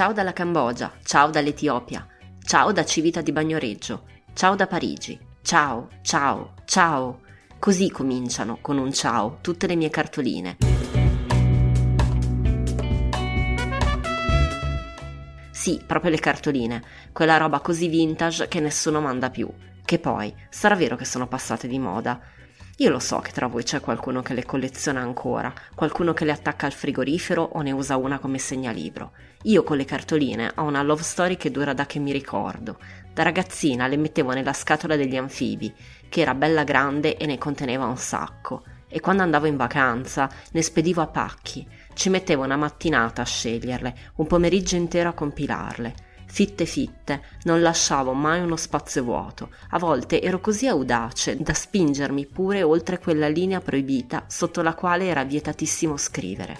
Ciao dalla Cambogia, ciao dall'Etiopia, ciao da Civita di Bagnoregio, ciao da Parigi, ciao, ciao, ciao. Così cominciano con un ciao tutte le mie cartoline. Sì, proprio le cartoline, quella roba così vintage che nessuno manda più. Che poi, sarà vero che sono passate di moda, io lo so che tra voi c'è qualcuno che le colleziona ancora, qualcuno che le attacca al frigorifero o ne usa una come segnalibro. Io con le cartoline ho una love story che dura da che mi ricordo. Da ragazzina le mettevo nella scatola degli anfibi, che era bella grande e ne conteneva un sacco. E quando andavo in vacanza ne spedivo a pacchi. Ci mettevo una mattinata a sceglierle, un pomeriggio intero a compilarle fitte fitte, non lasciavo mai uno spazio vuoto. A volte ero così audace da spingermi pure oltre quella linea proibita sotto la quale era vietatissimo scrivere.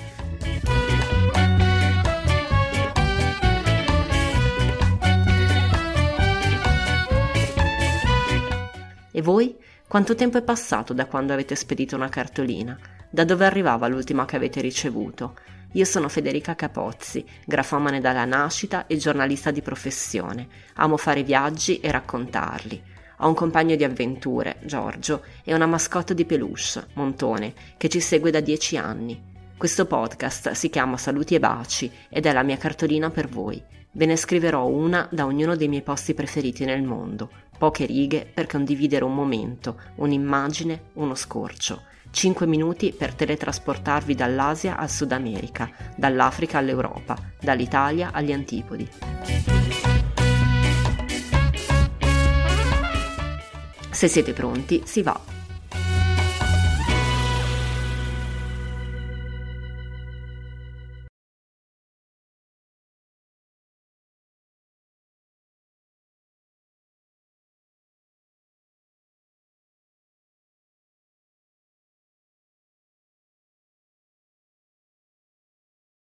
E voi? Quanto tempo è passato da quando avete spedito una cartolina? Da dove arrivava l'ultima che avete ricevuto? Io sono Federica Capozzi, grafomane dalla nascita e giornalista di professione. Amo fare viaggi e raccontarli. Ho un compagno di avventure, Giorgio, e una mascotte di peluche, Montone, che ci segue da dieci anni. Questo podcast si chiama Saluti e Baci ed è la mia cartolina per voi. Ve ne scriverò una da ognuno dei miei posti preferiti nel mondo. Poche righe per condividere un momento, un'immagine, uno scorcio. 5 minuti per teletrasportarvi dall'Asia al Sud America, dall'Africa all'Europa, dall'Italia agli Antipodi. Se siete pronti, si va.